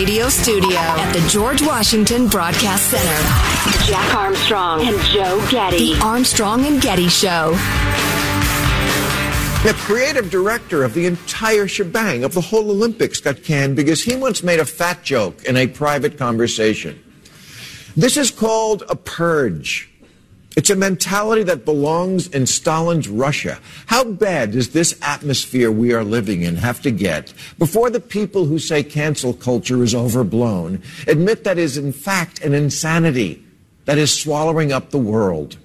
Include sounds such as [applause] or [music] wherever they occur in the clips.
radio studio at the George Washington Broadcast Center. Jack Armstrong and Joe Getty. The Armstrong and Getty Show. The creative director of the entire shebang of the whole Olympics got canned because he once made a fat joke in a private conversation. This is called a purge. It's a mentality that belongs in Stalin's Russia. How bad does this atmosphere we are living in have to get before the people who say cancel culture is overblown admit that is in fact an insanity that is swallowing up the world?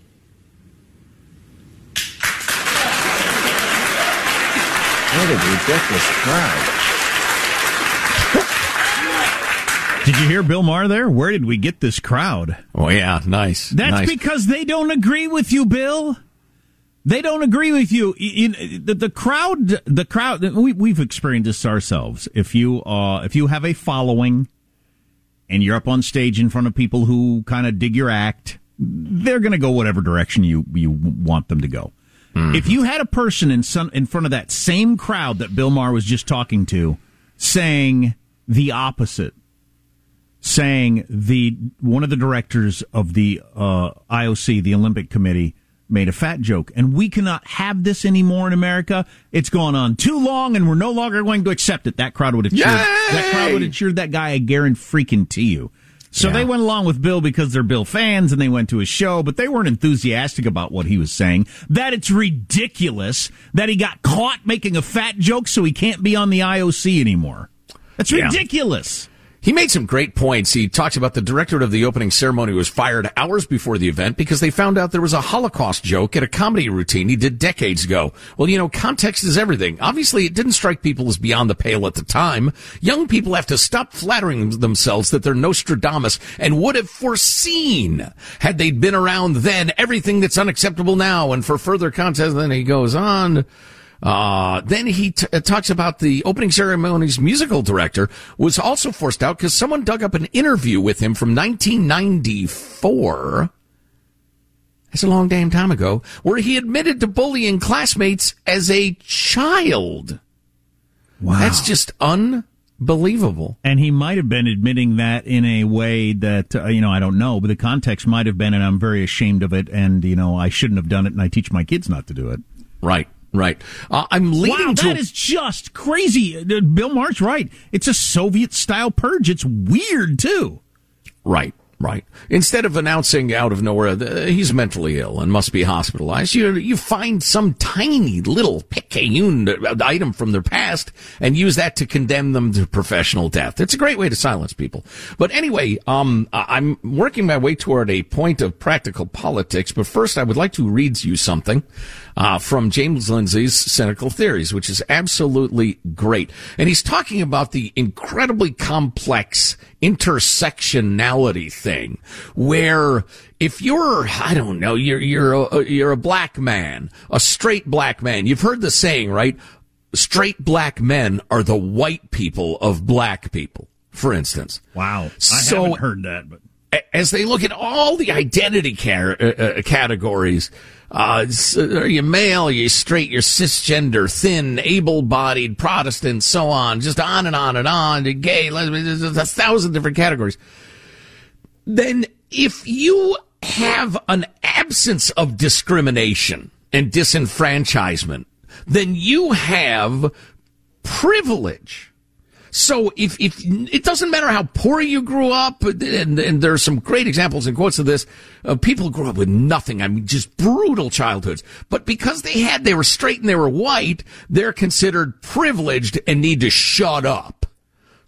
We get this crowd? Did you hear Bill Maher there? Where did we get this crowd? Oh yeah, nice. That's nice. because they don't agree with you, Bill. They don't agree with you. the, crowd, the crowd. We, we've experienced this ourselves. If you, uh, if you have a following, and you're up on stage in front of people who kind of dig your act, they're going to go whatever direction you you want them to go. Mm-hmm. If you had a person in some, in front of that same crowd that Bill Maher was just talking to, saying the opposite, saying the one of the directors of the uh, IOC, the Olympic Committee, made a fat joke, and we cannot have this anymore in America. It's gone on too long, and we're no longer going to accept it. That crowd would have cheered. Yay! That crowd would have cheered that guy a guarantee freaking to you. So yeah. they went along with Bill because they're Bill fans and they went to his show, but they weren't enthusiastic about what he was saying. That it's ridiculous that he got caught making a fat joke so he can't be on the IOC anymore. That's ridiculous. He made some great points. He talks about the director of the opening ceremony was fired hours before the event because they found out there was a Holocaust joke at a comedy routine he did decades ago. Well, you know, context is everything. Obviously, it didn't strike people as beyond the pale at the time. Young people have to stop flattering themselves that they're Nostradamus and would have foreseen had they been around then everything that's unacceptable now. And for further context, then he goes on. Uh, then he t- uh, talks about the opening ceremony's musical director was also forced out because someone dug up an interview with him from 1994. That's a long damn time ago, where he admitted to bullying classmates as a child. Wow. That's just unbelievable. And he might have been admitting that in a way that, uh, you know, I don't know, but the context might have been, and I'm very ashamed of it, and, you know, I shouldn't have done it, and I teach my kids not to do it. Right. Right. Uh, I'm leading wow, to. That is just crazy. Uh, Bill Maher's right. It's a Soviet style purge. It's weird, too. Right. Right. Instead of announcing out of nowhere uh, he's mentally ill and must be hospitalized, you you find some tiny little picayune item from their past and use that to condemn them to professional death. It's a great way to silence people. But anyway, um, I'm working my way toward a point of practical politics. But first, I would like to read you something uh, from James Lindsay's Cynical Theories, which is absolutely great. And he's talking about the incredibly complex intersectionality thing where if you're, I don't know, you're, you're a, you're a black man, a straight black man, you've heard the saying, right? Straight black men are the white people of black people, for instance. Wow. I so, haven't heard that, but as they look at all the identity uh, uh, categories, uh, are you male? Are you straight? You're cisgender, thin, able-bodied, Protestant, so on, just on and on and on. Gay, lesbian, there's a thousand different categories. Then, if you have an absence of discrimination and disenfranchisement, then you have privilege. So if, if it doesn't matter how poor you grew up, and, and there are some great examples and quotes of this, uh, people grew up with nothing. I mean, just brutal childhoods. But because they had, they were straight and they were white, they're considered privileged and need to shut up.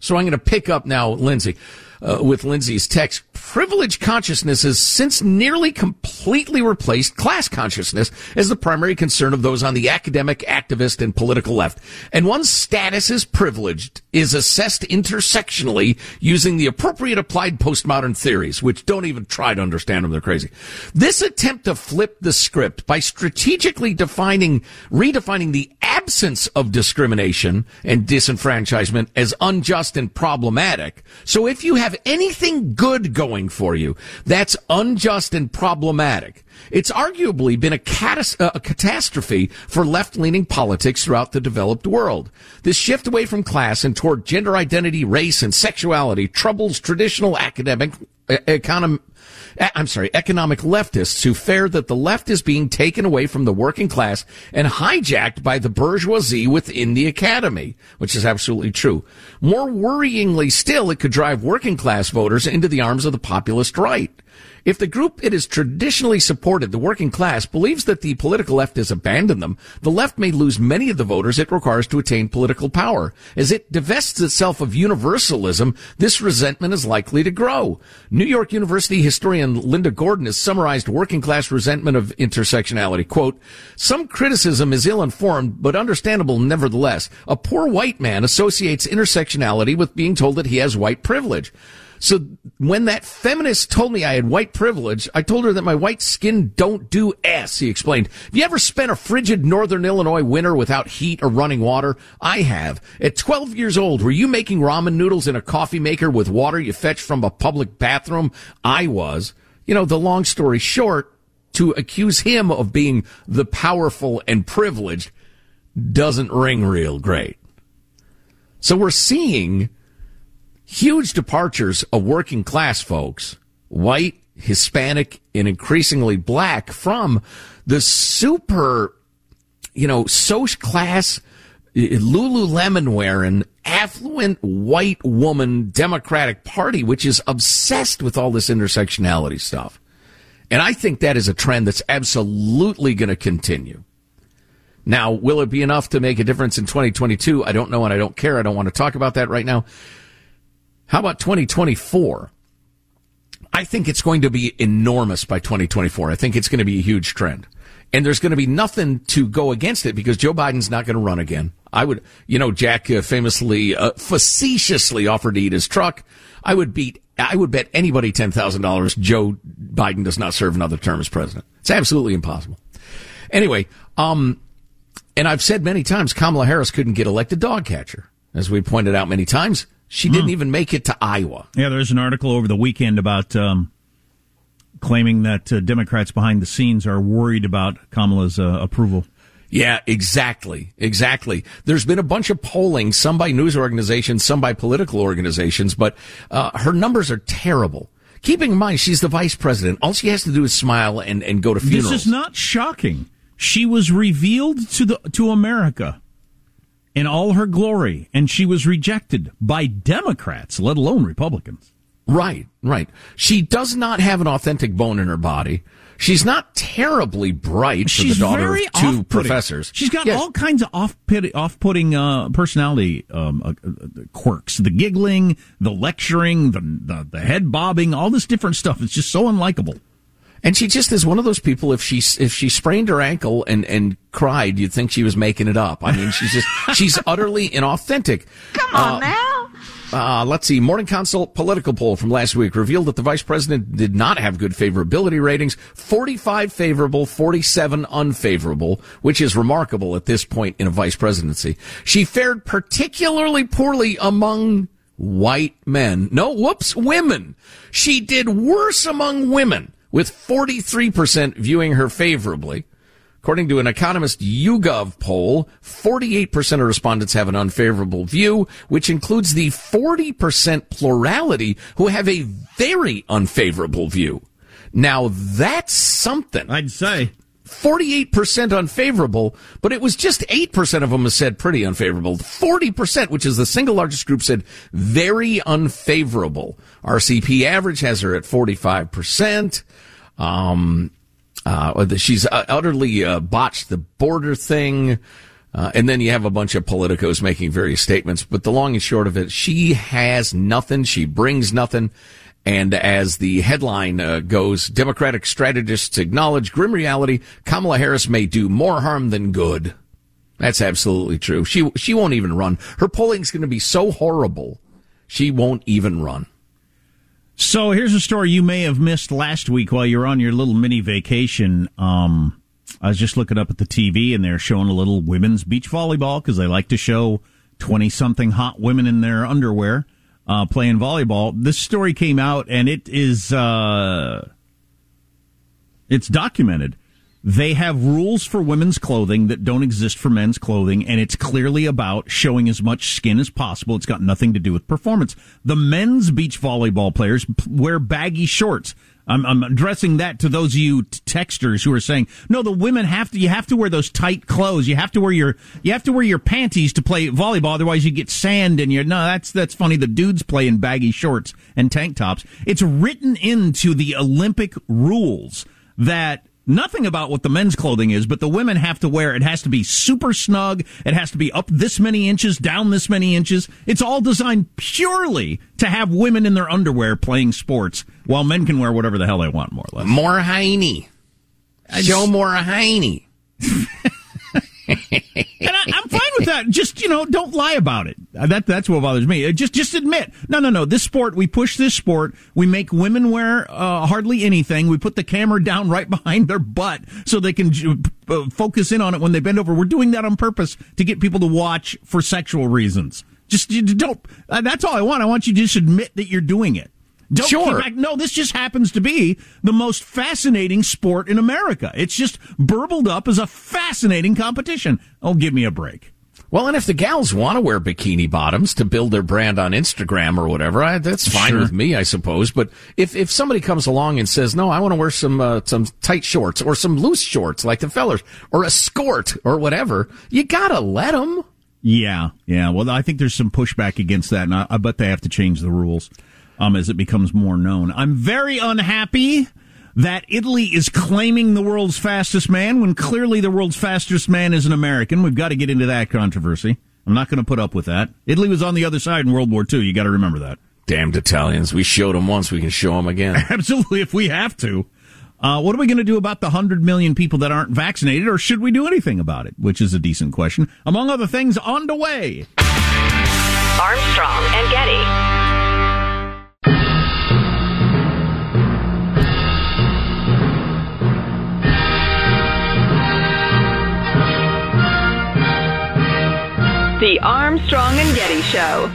So I'm going to pick up now, Lindsay uh, with Lindsay's text. Privilege consciousness has since nearly completely replaced class consciousness as the primary concern of those on the academic, activist, and political left. And one's status as privileged is assessed intersectionally using the appropriate applied postmodern theories, which don't even try to understand them. They're crazy. This attempt to flip the script by strategically defining, redefining the absence of discrimination and disenfranchisement as unjust and problematic. So if you have have anything good going for you, that's unjust and problematic. It's arguably been a, catas- uh, a catastrophe for left-leaning politics throughout the developed world. This shift away from class and toward gender identity, race, and sexuality troubles traditional academic economy I'm sorry, economic leftists who fear that the left is being taken away from the working class and hijacked by the bourgeoisie within the academy, which is absolutely true. More worryingly still, it could drive working class voters into the arms of the populist right. If the group it has traditionally supported, the working class, believes that the political left has abandoned them, the left may lose many of the voters it requires to attain political power. As it divests itself of universalism, this resentment is likely to grow. New York University historian Linda Gordon has summarized working class resentment of intersectionality. Quote, some criticism is ill-informed, but understandable nevertheless. A poor white man associates intersectionality with being told that he has white privilege. So when that feminist told me I had white privilege, I told her that my white skin don't do S, he explained. Have you ever spent a frigid northern Illinois winter without heat or running water? I have. At 12 years old, were you making ramen noodles in a coffee maker with water you fetched from a public bathroom? I was. You know, the long story short, to accuse him of being the powerful and privileged doesn't ring real great. So we're seeing huge departures of working class folks, white, Hispanic, and increasingly black from the super, you know, social class, eh, eh, Lululemon wearing, affluent white woman Democratic Party, which is obsessed with all this intersectionality stuff. And I think that is a trend that's absolutely going to continue. Now, will it be enough to make a difference in 2022? I don't know and I don't care. I don't want to talk about that right now. How about 2024? I think it's going to be enormous by 2024. I think it's going to be a huge trend. And there's going to be nothing to go against it because Joe Biden's not going to run again. I would, you know, Jack uh, famously, uh, facetiously offered to eat his truck. I would beat, I would bet anybody $10,000 Joe Biden does not serve another term as president. It's absolutely impossible. Anyway, um, and I've said many times Kamala Harris couldn't get elected dog catcher. As we pointed out many times, she didn't mm. even make it to Iowa. Yeah, there's an article over the weekend about um, claiming that uh, Democrats behind the scenes are worried about Kamala's uh, approval. Yeah, exactly. Exactly. There's been a bunch of polling, some by news organizations, some by political organizations, but uh, her numbers are terrible. Keeping in mind, she's the vice president. All she has to do is smile and, and go to funerals. This is not shocking. She was revealed to the to America in all her glory, and she was rejected by Democrats, let alone Republicans. Right, right. She does not have an authentic bone in her body. She's not terribly bright She's for the daughter of 2 professors. She's got yes. all kinds of off-putting uh, personality um, uh, uh, quirks. The giggling, the lecturing, the, the, the head bobbing, all this different stuff. It's just so unlikable. And she just is one of those people. If she if she sprained her ankle and and cried, you'd think she was making it up. I mean, she's just [laughs] she's utterly inauthentic. Come on uh, now. Uh, let's see. Morning Consult political poll from last week revealed that the vice president did not have good favorability ratings 45 favorable, 47 unfavorable, which is remarkable at this point in a vice presidency. She fared particularly poorly among white men. No, whoops, women. She did worse among women with 43% viewing her favorably. According to an economist YouGov poll, 48% of respondents have an unfavorable view, which includes the 40% plurality who have a very unfavorable view. Now that's something. I'd say. 48% unfavorable, but it was just 8% of them who said pretty unfavorable. 40%, which is the single largest group, said very unfavorable. RCP average has her at 45%. Um, uh, she's uh, utterly uh, botched the border thing. Uh, and then you have a bunch of politicos making various statements. But the long and short of it, she has nothing. She brings nothing. And as the headline uh, goes, Democratic strategists acknowledge grim reality. Kamala Harris may do more harm than good. That's absolutely true. She she won't even run. Her polling's going to be so horrible, she won't even run. So here's a story you may have missed last week while you're on your little mini vacation. Um, I was just looking up at the TV and they're showing a little women's beach volleyball because they like to show 20 something hot women in their underwear. uh, playing volleyball. This story came out, and it is uh, it's documented. They have rules for women's clothing that don't exist for men's clothing, and it's clearly about showing as much skin as possible. It's got nothing to do with performance. The men's beach volleyball players wear baggy shorts. I'm, I'm addressing that to those of you texters who are saying, no, the women have to, you have to wear those tight clothes. You have to wear your, you have to wear your panties to play volleyball. Otherwise you get sand in your, no, that's, that's funny. The dudes play in baggy shorts and tank tops. It's written into the Olympic rules that nothing about what the men's clothing is, but the women have to wear it has to be super snug. It has to be up this many inches, down this many inches. It's all designed purely to have women in their underwear playing sports while men can wear whatever the hell they want, more or less. More hiney. Show more [laughs] hiney. and I, am fine with that. Just you know, don't lie about it. Uh, that that's what bothers me. Uh, just just admit, no, no, no. This sport, we push this sport. We make women wear uh, hardly anything. We put the camera down [laughs] right behind their butt so they can uh, focus in on it when they bend over. We're doing that on purpose to get people to watch for sexual reasons. Just you don't. Uh, that's all I want. I want you to just admit that you're doing it. Don't sure. No, this just happens to be the most fascinating sport in America. It's just burbled up as a fascinating competition. Oh, give me a break. Well, and if the gals want to wear bikini bottoms to build their brand on Instagram or whatever, I, that's fine sure. with me, I suppose. But if, if somebody comes along and says, "No, I want to wear some uh, some tight shorts or some loose shorts like the fellers or a skirt or whatever," you gotta let them. Yeah, yeah. Well, I think there's some pushback against that, and I, I bet they have to change the rules um, as it becomes more known. I'm very unhappy that Italy is claiming the world's fastest man when clearly the world's fastest man is an American. We've got to get into that controversy. I'm not going to put up with that. Italy was on the other side in World War II. You got to remember that. Damned Italians. We showed them once. We can show them again. [laughs] Absolutely, if we have to. Uh, what are we going to do about the 100 million people that aren't vaccinated, or should we do anything about it? Which is a decent question. Among other things, on the way. Armstrong and Getty. The Armstrong and Getty Show.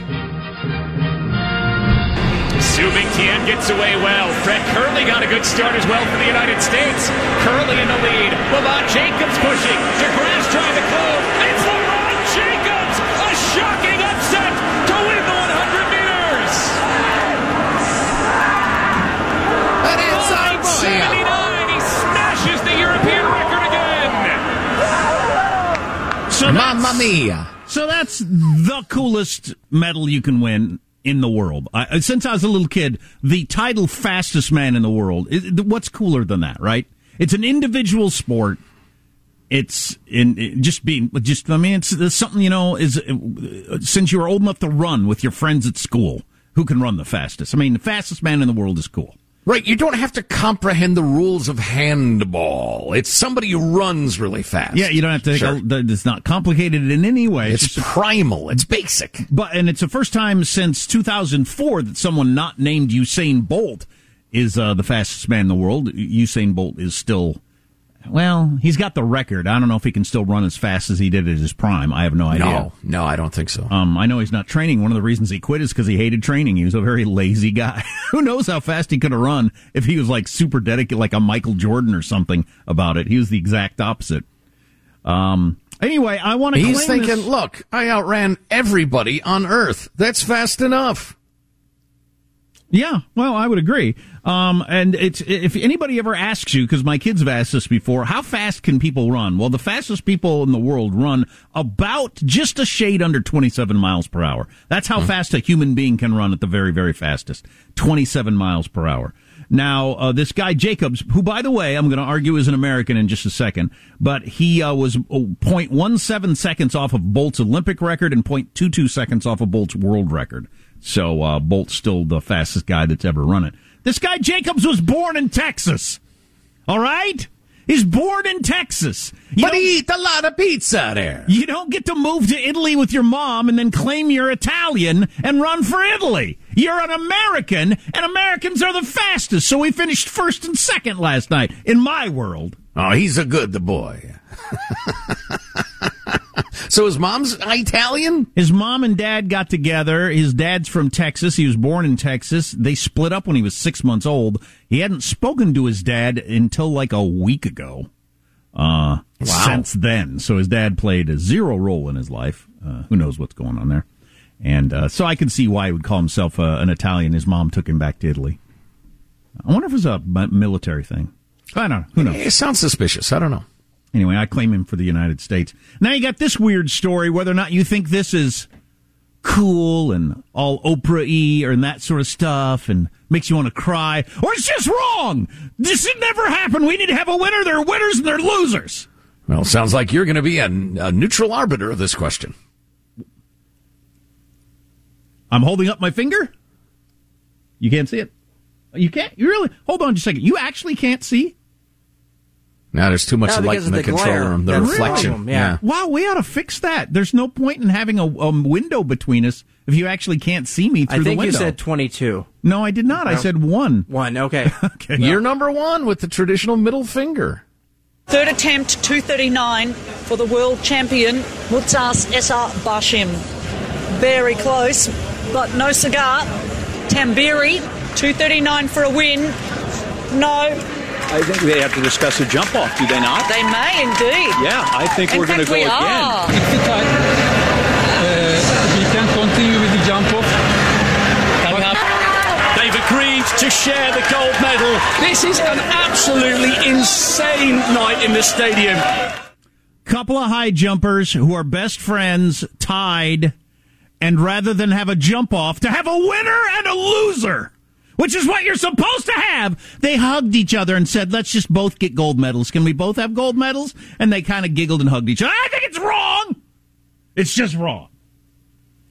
Su Bing gets away well. Fred Kerley got a good start as well for the United States. Kerley in the lead. Lamont Jacobs pushing. DeGrasse trying to close. It's Lamont Jacobs! A shocking upset to win the 100 meters! And it's Isaiah. 79. He smashes the European record again. So Mamma mia. So that's the coolest medal you can win in the world. I, since I was a little kid, the title fastest man in the world. What's cooler than that, right? It's an individual sport. It's in it just being just. I mean, it's, it's something you know. Is since you were old enough to run with your friends at school, who can run the fastest? I mean, the fastest man in the world is cool. Right, you don't have to comprehend the rules of handball. It's somebody who runs really fast. Yeah, you don't have to. Sure. it's not complicated in any way. It's, it's primal. It's basic. But and it's the first time since 2004 that someone not named Usain Bolt is uh, the fastest man in the world. Usain Bolt is still well, he's got the record. I don't know if he can still run as fast as he did at his prime. I have no idea. No, no, I don't think so. Um, I know he's not training. One of the reasons he quit is because he hated training. He was a very lazy guy. [laughs] Who knows how fast he could have run if he was like super dedicated, like a Michael Jordan or something about it. He was the exact opposite. Um, anyway, I want to. He's thinking, this. look, I outran everybody on Earth. That's fast enough. Yeah, well, I would agree. Um, and it's if anybody ever asks you, because my kids have asked this before, how fast can people run? Well, the fastest people in the world run about just a shade under 27 miles per hour. That's how mm. fast a human being can run at the very, very fastest. 27 miles per hour. Now, uh, this guy Jacobs, who, by the way, I'm going to argue is an American in just a second, but he uh, was 0.17 seconds off of Bolt's Olympic record and 0.22 seconds off of Bolt's world record. So uh, Bolt's still the fastest guy that's ever run it. This guy Jacobs was born in Texas. All right? He's born in Texas. You but he eat a lot of pizza there. You don't get to move to Italy with your mom and then claim you're Italian and run for Italy. You're an American, and Americans are the fastest. So we finished first and second last night in my world. Oh, he's a good the boy. [laughs] [laughs] So his mom's Italian? His mom and dad got together. His dad's from Texas. He was born in Texas. They split up when he was six months old. He hadn't spoken to his dad until like a week ago. Uh, wow. Since then. So his dad played a zero role in his life. Uh, who knows what's going on there? And uh, so I can see why he would call himself uh, an Italian. His mom took him back to Italy. I wonder if it was a military thing. I don't know. Who knows? It sounds suspicious. I don't know. Anyway, I claim him for the United States. Now you got this weird story, whether or not you think this is cool and all Oprah y and that sort of stuff and makes you want to cry, or it's just wrong. This should never happen. We need to have a winner. There are winners and there are losers. Well, sounds like you're going to be a, a neutral arbiter of this question. I'm holding up my finger. You can't see it. You can't. You really hold on just a second. You actually can't see. Now there's too much no, light in the, the control room. The reflection. yeah. yeah. Wow, we ought to fix that. There's no point in having a, a, window between us if you actually can't see me through the window. I think you said 22. No, I did not. No. I said one. One. Okay. [laughs] okay. You're number one with the traditional middle finger. Third attempt, 239 for the world champion Mutaz Essa Barshim. Very close, but no cigar. Tamberi, 239 for a win. No, I think they have to discuss a jump off, do they not? They may indeed. Yeah, I think In we're going to go we again. Are. If the time, uh, we can continue with the jump off. They've agreed to share the gold medal. This is an absolutely insane night in the stadium. Couple of high jumpers who are best friends tied, and rather than have a jump off, to have a winner and a loser which is what you're supposed to have. They hugged each other and said, let's just both get gold medals. Can we both have gold medals? And they kind of giggled and hugged each other. I think it's wrong. It's just wrong.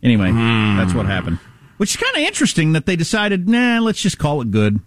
Anyway, mm. that's what happened. Which is kind of interesting that they decided, nah, let's just call it good.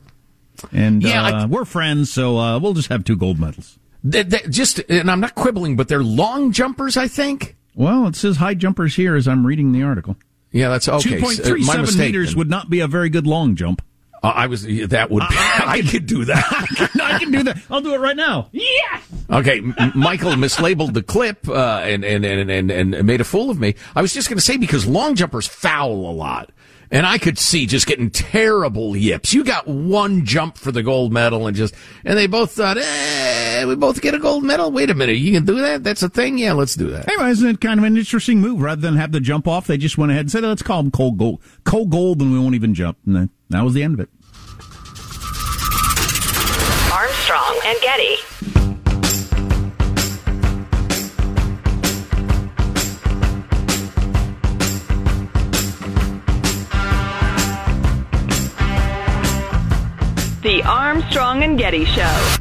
And yeah, uh, I, we're friends, so uh, we'll just have two gold medals. They, they just, and I'm not quibbling, but they're long jumpers, I think. Well, it says high jumpers here as I'm reading the article. Yeah, that's okay. 2.37 uh, meters then. would not be a very good long jump. Uh, I was that would be, [laughs] I, I, could do that. [laughs] I can do that. I'll do it right now. Yeah. Okay, M- Michael mislabeled the clip uh, and, and, and and and made a fool of me. I was just going to say because long jumpers foul a lot. And I could see just getting terrible yips. You got one jump for the gold medal and just, and they both thought, eh, we both get a gold medal. Wait a minute. You can do that? That's a thing? Yeah, let's do that. Anyway, isn't it kind of an interesting move? Rather than have the jump off, they just went ahead and said, let's call them cold gold, cold gold and we won't even jump. And that was the end of it. Armstrong and Getty. The Armstrong and Getty Show.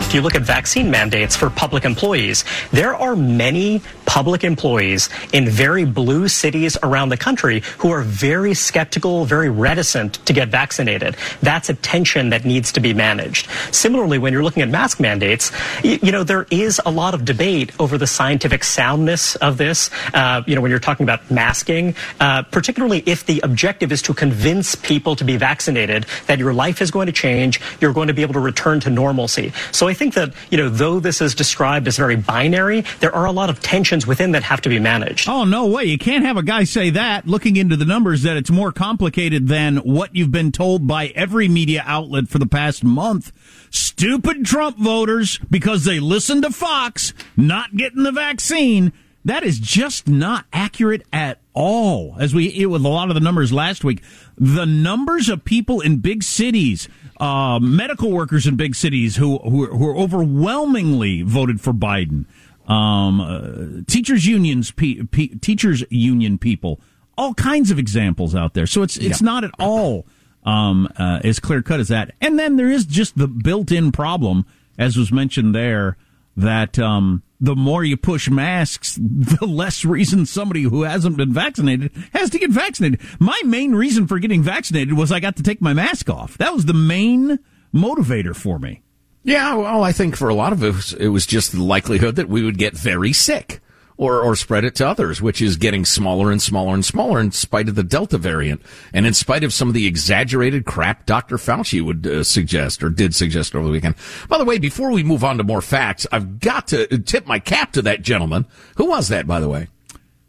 If you look at vaccine mandates for public employees, there are many public employees in very blue cities around the country who are very skeptical, very reticent to get vaccinated. That's a tension that needs to be managed. Similarly, when you're looking at mask mandates, you, you know, there is a lot of debate over the scientific soundness of this. Uh, you know, when you're talking about masking, uh, particularly if the objective is to convince people to be vaccinated that your life is going to change, you're going to be able to return to normalcy. So I think that, you know, though this is described as very binary, there are a lot of tensions within that have to be managed. Oh, no way. You can't have a guy say that, looking into the numbers, that it's more complicated than what you've been told by every media outlet for the past month. Stupid Trump voters, because they listened to Fox, not getting the vaccine. That is just not accurate at all. As we, with a lot of the numbers last week, the numbers of people in big cities, uh, medical workers in big cities who, who, who overwhelmingly voted for Biden um, uh, teachers unions, pe- pe- teachers union people, all kinds of examples out there. So it's it's yeah. not at all um, uh, as clear cut as that. And then there is just the built in problem, as was mentioned there, that um, the more you push masks, [laughs] the less reason somebody who hasn't been vaccinated has to get vaccinated. My main reason for getting vaccinated was I got to take my mask off. That was the main motivator for me. Yeah, well, I think for a lot of us, it was just the likelihood that we would get very sick. or, or spread it to others, which is getting smaller and smaller and smaller in spite of the Delta variant and in spite of some of the exaggerated crap Dr. Fauci would uh, suggest or did suggest over the weekend. By the way, before we move on to more facts, I've got to tip my cap to that gentleman. Who was that, by the way?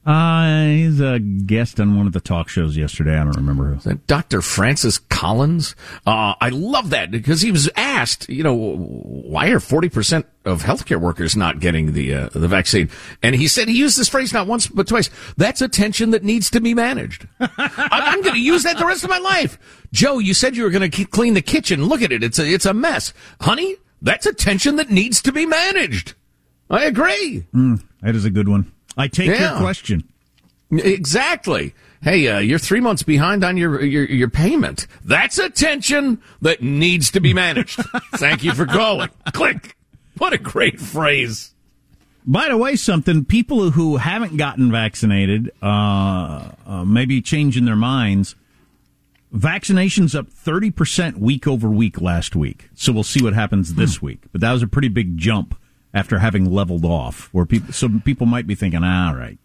Uh, he's a guest on one of the talk shows yesterday. I don't remember who. Dr. Francis Collins. Uh, I love that because he was asked, you know, why are 40% of healthcare workers not getting the, uh, the vaccine? And he said he used this phrase not once, but twice. That's a tension that needs to be managed. [laughs] I'm going to use that the rest of my life. Joe, you said you were going to clean the kitchen. Look at it. It's a, it's a mess. Honey, that's a tension that needs to be managed. I agree. Mm, that is a good one. I take yeah. your question. Exactly. Hey, uh, you're three months behind on your, your, your payment. That's a tension that needs to be managed. [laughs] Thank you for calling. Click. What a great phrase. By the way, something people who haven't gotten vaccinated, uh, uh, maybe changing their minds. Vaccinations up 30% week over week last week. So we'll see what happens this hmm. week. But that was a pretty big jump after having leveled off, where people some people might be thinking, all right.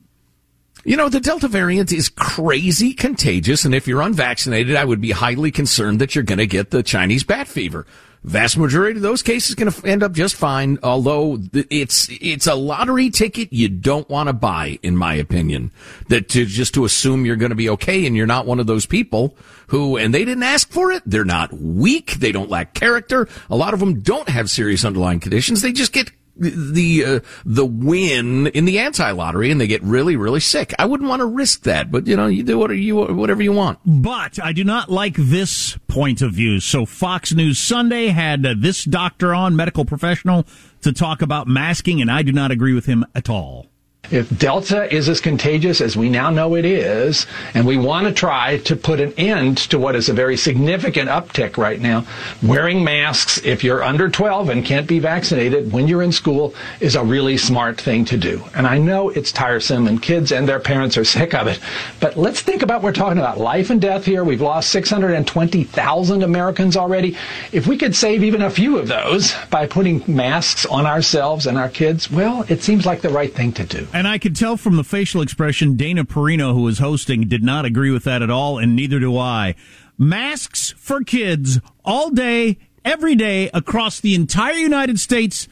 You know, the Delta variant is crazy contagious, and if you're unvaccinated, I would be highly concerned that you're going to get the Chinese bat fever. Vast majority of those cases going to end up just fine, although it's it's a lottery ticket you don't want to buy, in my opinion. That to just to assume you're going to be okay, and you're not one of those people who, and they didn't ask for it. They're not weak. They don't lack character. A lot of them don't have serious underlying conditions. They just get the uh, the win in the anti lottery and they get really really sick. I wouldn't want to risk that, but you know you do whatever you whatever you want. But I do not like this point of view. So Fox News Sunday had uh, this doctor on, medical professional, to talk about masking, and I do not agree with him at all. If Delta is as contagious as we now know it is, and we want to try to put an end to what is a very significant uptick right now, wearing masks if you're under 12 and can't be vaccinated when you're in school is a really smart thing to do. And I know it's tiresome and kids and their parents are sick of it, but let's think about we're talking about life and death here. We've lost 620,000 Americans already. If we could save even a few of those by putting masks on ourselves and our kids, well, it seems like the right thing to do. And I could tell from the facial expression, Dana Perino, who was hosting, did not agree with that at all, and neither do I. Masks for kids all day, every day, across the entire United States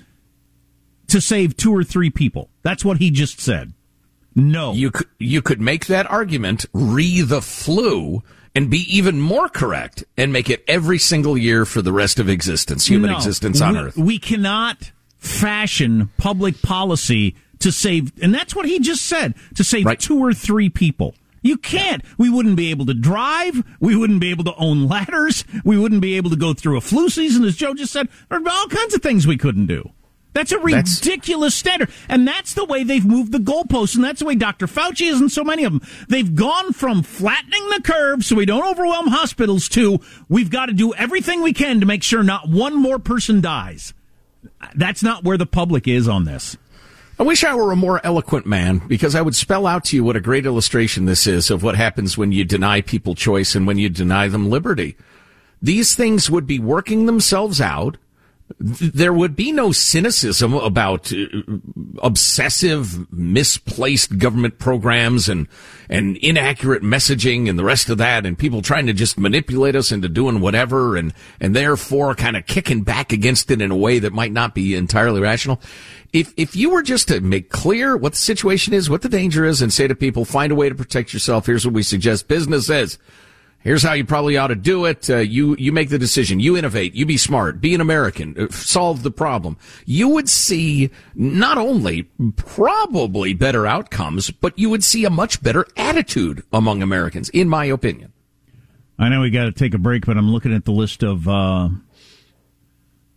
to save two or three people. That's what he just said. No. You could, you could make that argument, re the flu, and be even more correct and make it every single year for the rest of existence, human no, existence on we, Earth. We cannot fashion public policy to save, and that's what he just said, to save right. two or three people. You can't. We wouldn't be able to drive. We wouldn't be able to own ladders. We wouldn't be able to go through a flu season, as Joe just said. There are all kinds of things we couldn't do. That's a ridiculous that's... standard. And that's the way they've moved the goalposts. And that's the way Dr. Fauci is and so many of them. They've gone from flattening the curve so we don't overwhelm hospitals to we've got to do everything we can to make sure not one more person dies. That's not where the public is on this. I wish I were a more eloquent man because I would spell out to you what a great illustration this is of what happens when you deny people choice and when you deny them liberty. These things would be working themselves out. There would be no cynicism about uh, obsessive, misplaced government programs and, and inaccurate messaging and the rest of that and people trying to just manipulate us into doing whatever and, and therefore kind of kicking back against it in a way that might not be entirely rational if if you were just to make clear what the situation is, what the danger is, and say to people, find a way to protect yourself. Here's what we suggest. Business is. Here's how you probably ought to do it. Uh, you you make the decision. You innovate. You be smart. Be an American. Uh, solve the problem. You would see not only probably better outcomes, but you would see a much better attitude among Americans, in my opinion. I know we got to take a break, but I'm looking at the list of uh,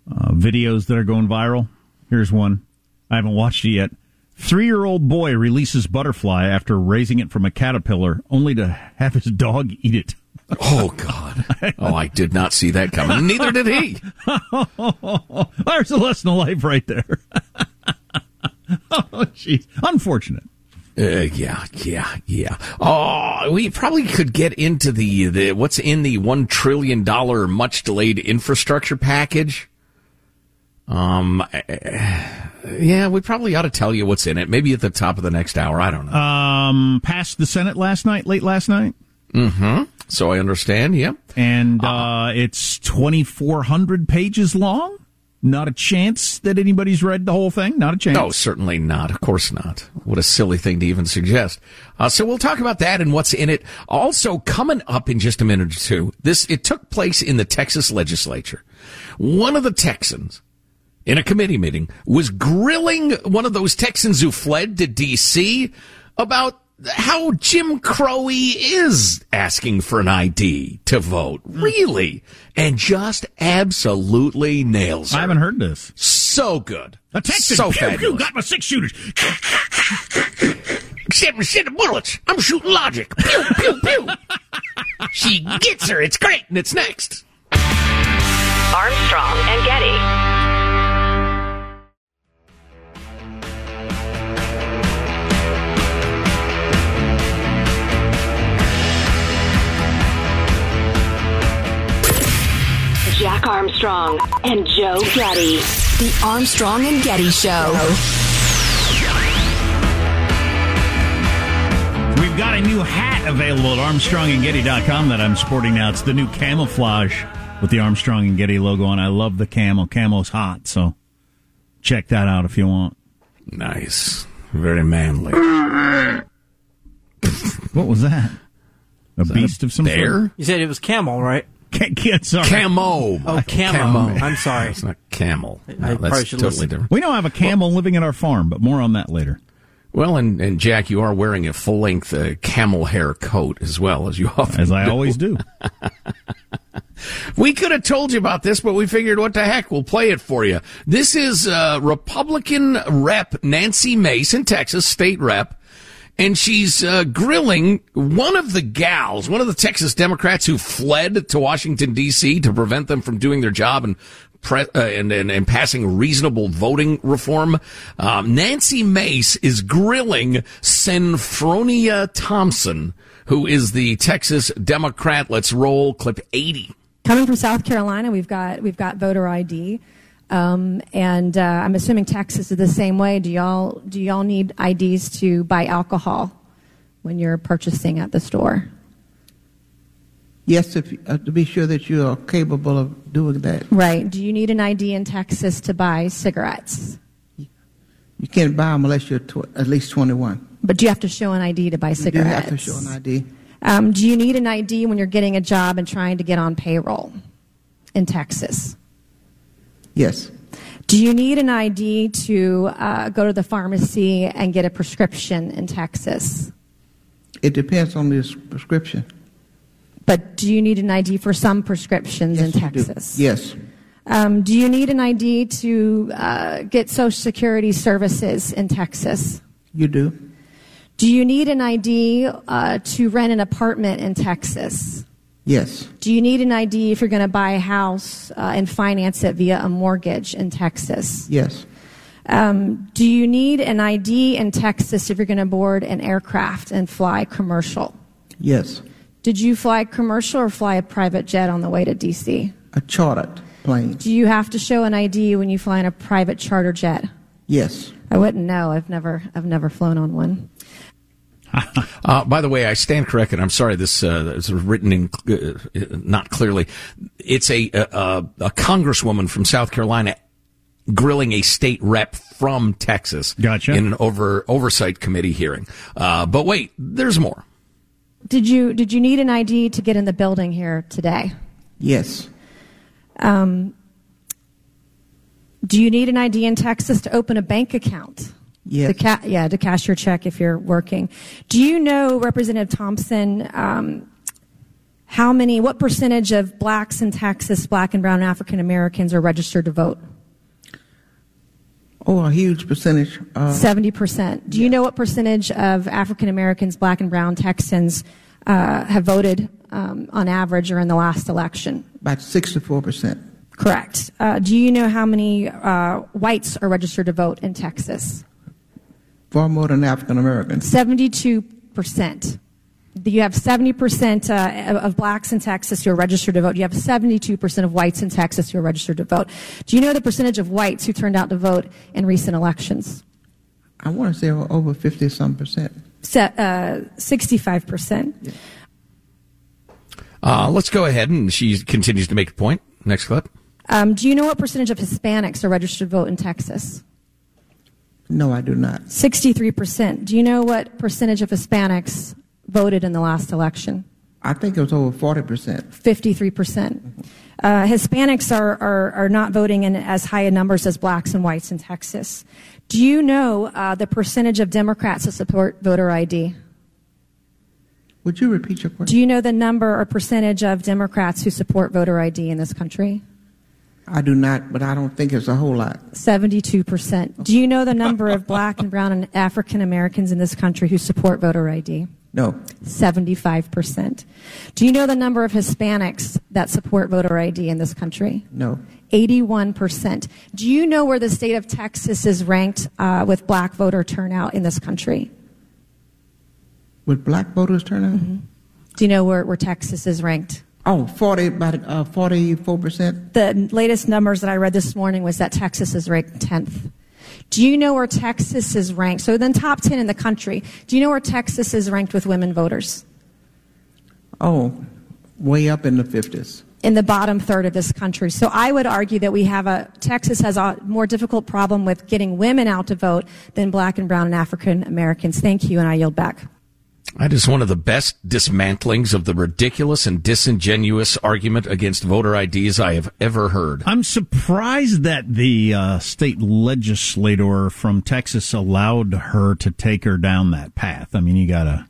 uh videos that are going viral. Here's one. I haven't watched it yet. Three year old boy releases butterfly after raising it from a caterpillar, only to have his dog eat it. Oh God! Oh, I did not see that coming. Neither did he. [laughs] There's a lesson of life right there. [laughs] oh, jeez. Unfortunate. Uh, yeah, yeah, yeah. Oh, we probably could get into the, the what's in the one trillion dollar much delayed infrastructure package. Um, Yeah, we probably ought to tell you what's in it. Maybe at the top of the next hour. I don't know. Um, passed the Senate last night, late last night. Mm-hmm. So I understand. Yep. And uh, it's 2,400 pages long. Not a chance that anybody's read the whole thing. Not a chance. No, certainly not. Of course not. What a silly thing to even suggest. Uh, so we'll talk about that and what's in it. Also, coming up in just a minute or two, this it took place in the Texas legislature. One of the Texans in a committee meeting was grilling one of those Texans who fled to D.C. about how Jim Crowy is asking for an ID to vote. Hmm. Really? And just absolutely nails her. I haven't heard this. So good. A Texan. So pew, fabulous. pew, got my six shooters. Except instead of bullets, I'm shooting logic. Pew, pew, pew. she gets her. It's great. And it's next. Armstrong and Getty. Jack Armstrong and Joe Getty. The Armstrong and Getty Show. We've got a new hat available at ArmstrongandGetty.com that I'm sporting now. It's the new camouflage with the Armstrong and Getty logo on. I love the camo. Camo's hot, so check that out if you want. Nice. Very manly. What was that? A beast of some bear? sort? You said it was camel, right? Ca- ca- sorry. Camo. Oh, camo. I'm sorry. It's not camel. No, I probably that's totally listen. different. We now have a camel living at our farm, but more on that later. Well, and, and Jack, you are wearing a full length uh, camel hair coat as well as you often As I do. always do. [laughs] We could have told you about this, but we figured, what the heck? We'll play it for you. This is uh, Republican Rep Nancy Mace in Texas, state rep, and she's uh, grilling one of the gals, one of the Texas Democrats who fled to Washington D.C. to prevent them from doing their job and. Pre- uh, and, and and passing reasonable voting reform. Um, Nancy Mace is grilling Senfronia Thompson, who is the Texas Democrat. Let's roll clip eighty. Coming from South Carolina, we've got we've got voter ID, um, and uh, I'm assuming Texas is the same way. Do y'all do y'all need IDs to buy alcohol when you're purchasing at the store? Yes, if, uh, to be sure that you are capable of doing that. Right. Do you need an ID in Texas to buy cigarettes? You can't buy them unless you're tw- at least 21. But do you have to show an ID to buy cigarettes? You have to show an ID. Um, do you need an ID when you're getting a job and trying to get on payroll in Texas? Yes. Do you need an ID to uh, go to the pharmacy and get a prescription in Texas? It depends on this prescription. But do you need an ID for some prescriptions in you do. Texas? Yes. Um, do you need an ID to uh, get Social Security services in Texas? You do. Do you need an ID uh, to rent an apartment in Texas? Yes. Do you need an ID if you're going to buy a house uh, and finance it via a mortgage in Texas? Yes. Um, do you need an ID in Texas if you're going to board an aircraft and fly commercial? Yes. Did you fly commercial or fly a private jet on the way to DC? A chartered plane. Do you have to show an ID when you fly in a private charter jet? Yes. I wouldn't know. I've never, I've never flown on one. [laughs] Uh, by the way, I stand corrected. I'm sorry, this uh, is written in uh, not clearly. It's a, a a congresswoman from South Carolina grilling a state rep from Texas. Gotcha. In an over oversight committee hearing. Uh, but wait, there's more. Did you, did you need an ID to get in the building here today? Yes. Um, do you need an ID in Texas to open a bank account? Yes. To ca- yeah, to cash your check if you're working. Do you know, Representative Thompson, um, how many, what percentage of blacks in Texas, black and brown African Americans, are registered to vote? Oh, a huge percentage. Uh, 70%. Do you know what percentage of African Americans, black and brown Texans, uh, have voted um, on average or in the last election? about 64%. Correct. Uh, do you know how many uh, whites are registered to vote in Texas? Far more than African Americans. 72%. You have 70% uh, of blacks in Texas who are registered to vote. You have 72% of whites in Texas who are registered to vote. Do you know the percentage of whites who turned out to vote in recent elections? I want to say over 50 some percent. Se- uh, 65%. Uh, let's go ahead, and she continues to make a point. Next clip. Um, do you know what percentage of Hispanics are registered to vote in Texas? No, I do not. 63%. Do you know what percentage of Hispanics voted in the last election? I think it was over 40%. 53%. Uh, Hispanics are, are, are not voting in as high a numbers as blacks and whites in Texas. Do you know uh, the percentage of Democrats that support voter ID? Would you repeat your question? Do you know the number or percentage of Democrats who support voter ID in this country? I do not, but I don't think it's a whole lot. 72%. Do you know the number of black and brown and African Americans in this country who support voter ID? No. 75%. Do you know the number of Hispanics that support voter ID in this country? No. 81%. Do you know where the state of Texas is ranked uh, with black voter turnout in this country? With black voters turnout? Mm-hmm. Do you know where, where Texas is ranked? Oh, 40, about uh, 44%. The latest numbers that I read this morning was that Texas is ranked 10th. Do you know where Texas is ranked? So then top 10 in the country. Do you know where Texas is ranked with women voters? Oh, way up in the 50s. In the bottom third of this country. So I would argue that we have a, Texas has a more difficult problem with getting women out to vote than black and brown and African Americans. Thank you, and I yield back. That is one of the best dismantlings of the ridiculous and disingenuous argument against voter IDs I have ever heard. I'm surprised that the uh, state legislator from Texas allowed her to take her down that path. I mean, you gotta,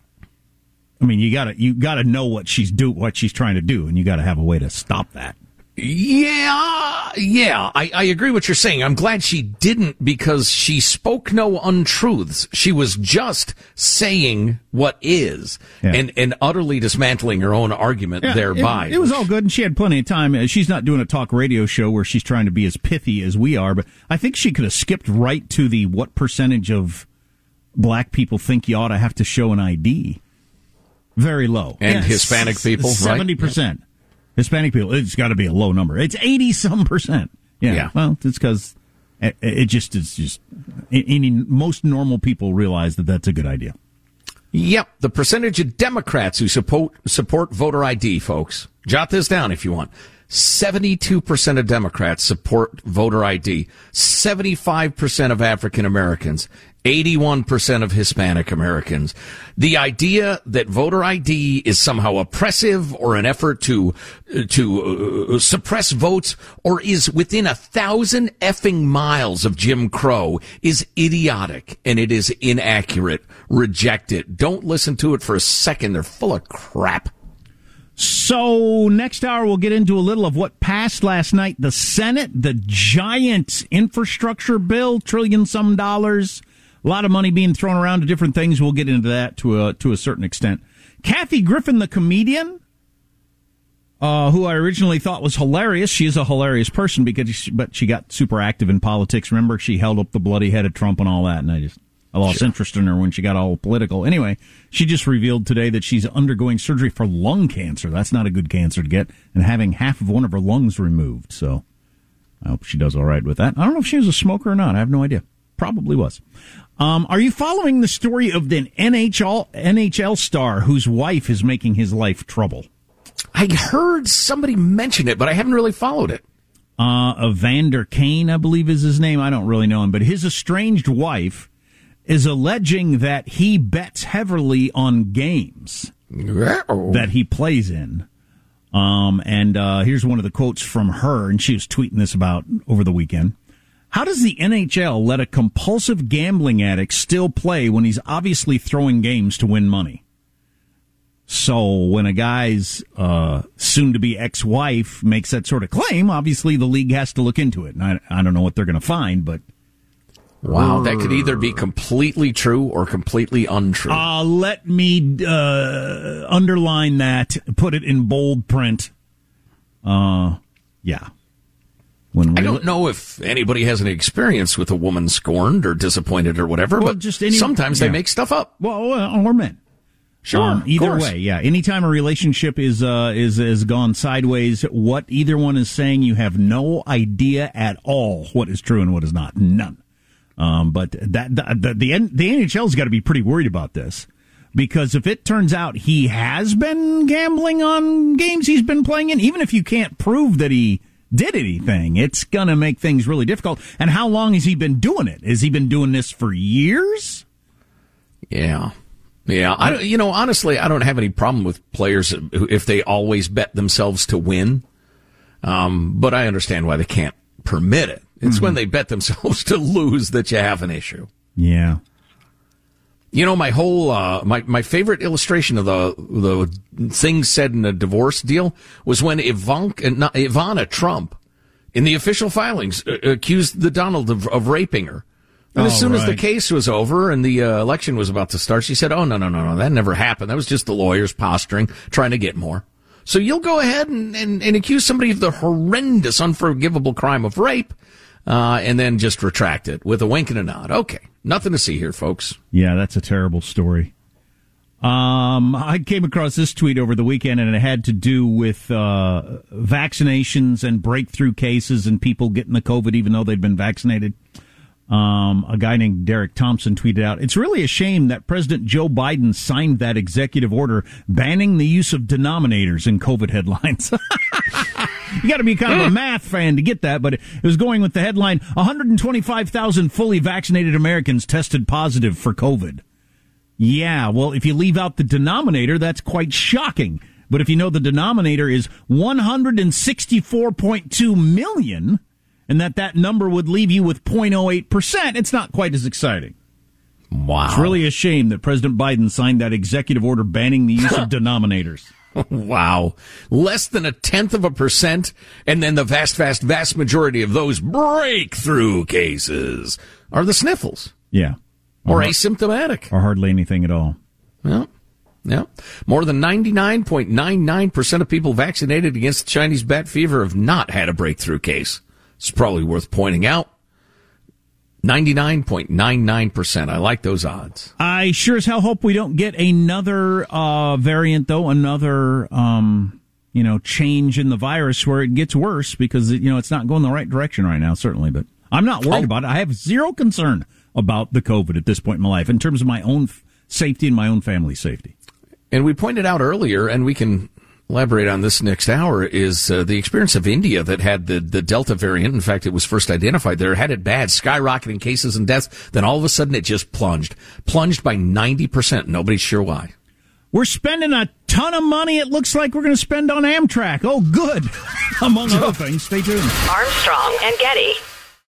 I mean, you gotta, you gotta know what she's do, what she's trying to do, and you gotta have a way to stop that. Yeah, yeah, I, I agree what you're saying. I'm glad she didn't because she spoke no untruths. She was just saying what is Yeah. and, and utterly dismantling her own argument Yeah, thereby. It, it was all good, and she had plenty of time. Uh, She's not doing a talk radio show where she's trying to be as pithy as we are, but I think she could have skipped right to the what percentage of black people think you ought to have to show an ID. Very low. And Hispanic people, right? Hispanic people, it's got to be a low number. It's eighty some percent. Yeah. Yeah. Well, it's because it, it just it's just any most normal people realize that that's a good idea. Yep, the percentage of Democrats who support support voter ID, folks. Jot this down if you want. 72% of Democrats support voter ID. 75% of African Americans. 81% of Hispanic Americans. The idea that voter ID is somehow oppressive or an effort to to uh, suppress votes or is within a thousand effing miles of Jim Crow is idiotic and it is inaccurate. Reject it. Don't listen to it for a second. They're full of crap. So next hour we'll get into a little of what passed last night. The Senate, the giant infrastructure bill, trillion some dollars, a lot of money being thrown around to different things. We'll get into that to a to a certain extent. Kathy Griffin, the comedian, uh, who I originally thought was hilarious. She is a hilarious person because, she, but she got super active in politics. Remember, she held up the bloody head of Trump and all that, and I just I lost interest in her when she got all political. Anyway, she just revealed today that she's undergoing surgery for lung cancer. That's not a good cancer to get, and having half of one of her lungs removed. So I hope she does all right with that. I don't know if she was a smoker or not. I have no idea. Probably was. Um, are you following the story of the NHL NHL star whose wife is making his life trouble? I heard somebody mention it, but I haven't really followed it. uh, Evander Kane, I believe is his name. I don't really know him, but his estranged wife is alleging that he bets heavily on games that he plays in. Um, and uh, here's one of the quotes from her, and she was tweeting this about over the weekend. How does the NHL let a compulsive gambling addict still play when he's obviously throwing games to win money? So when a guy's uh, soon-to-be ex-wife makes that sort of claim, obviously the league has to look into it. And I, I don't know what they're going to find, but Wow, that could either be completely true or completely untrue. uh, let me uh, underline that, put it in bold print. Uh, yeah. When I don't know if anybody has any experience with a woman scorned or disappointed or whatever, Well, but just any- sometimes yeah. they make stuff up. Well, or men. Sure, Um, either course. way, yeah. Anytime a relationship is uh, is is gone sideways, what either one is saying, you have no idea at all what is true and what is not. None. Um, but that the the, the, the NHL's got to be pretty worried about this because if it turns out he has been gambling on games he's been playing in, even if you can't prove that he did anything, it's gonna make things really difficult. And how long has he been doing it? Has he been doing this for years? Yeah. Yeah, I, you know, honestly, I don't have any problem with players if they always bet themselves to win. Um, but I understand why they can't permit it. It's when they bet themselves [laughs] to lose that you have an issue. Yeah. You know, my whole uh, my my favorite illustration of the the things said in a divorce deal was when Ivanka, not, Ivana Trump, in the official filings, uh, accused the Donald of, of raping her. And as Oh, soon as the case was over and the uh, election was about to start, she said, "Oh no, no, no, no, that never happened. That was just the lawyers posturing, trying to get more." So you'll go ahead and, and, and accuse somebody of the horrendous, unforgivable crime of rape, uh, and then just retract it with a wink and a nod. Okay, nothing to see here, folks. Yeah, that's a terrible story. Um, I came across this tweet over the weekend, and it had to do with uh, vaccinations and breakthrough cases and people getting the COVID even though they've been vaccinated. Um, a guy named Derek Thompson tweeted out, "It's really a shame that President Joe Biden signed that executive order banning the use of denominators in COVID headlines." [laughs] You got to be kind of a [laughs] math fan to get that, but it was going with the headline 125,000 fully vaccinated Americans tested positive for COVID. Yeah, well, if you leave out the denominator, that's quite shocking. But if you know the denominator is 164.2 million, and that that number would leave you with 0.08%, it's not quite as exciting. Wow. It's really a shame that President Biden signed that executive order banning the use of [laughs] denominators. [laughs] wow. Less than a tenth of a percent, and then the vast, vast, vast majority of those breakthrough cases are the sniffles Yeah. or Or- asymptomatic. Or hardly anything at all. Yeah. Yeah. More than 99.99% of people vaccinated against Chinese bat fever have not had a breakthrough case. It's probably worth pointing out. 99.99%. I like those odds. I sure as hell hope we don't get another uh, variant, though, another um, you know change in the virus where it gets worse because you know it's not going the right direction right now. Certainly, but I'm not worried about it. I have zero concern about the COVID at this point in my life in terms of my own f- safety and my own family's safety. And we pointed out earlier, and we can elaborate on this next hour, is uh, the experience of India that had the, the Delta variant. In fact, it was first identified there, had it bad, skyrocketing cases and deaths. Then all of a sudden it just plunged, plunged by 90%. Nobody's sure why. We're spending a ton of money. It looks like we're going to spend on Amtrak. Oh, good. [laughs] Among other [laughs] things. Stay tuned. Armstrong and Getty.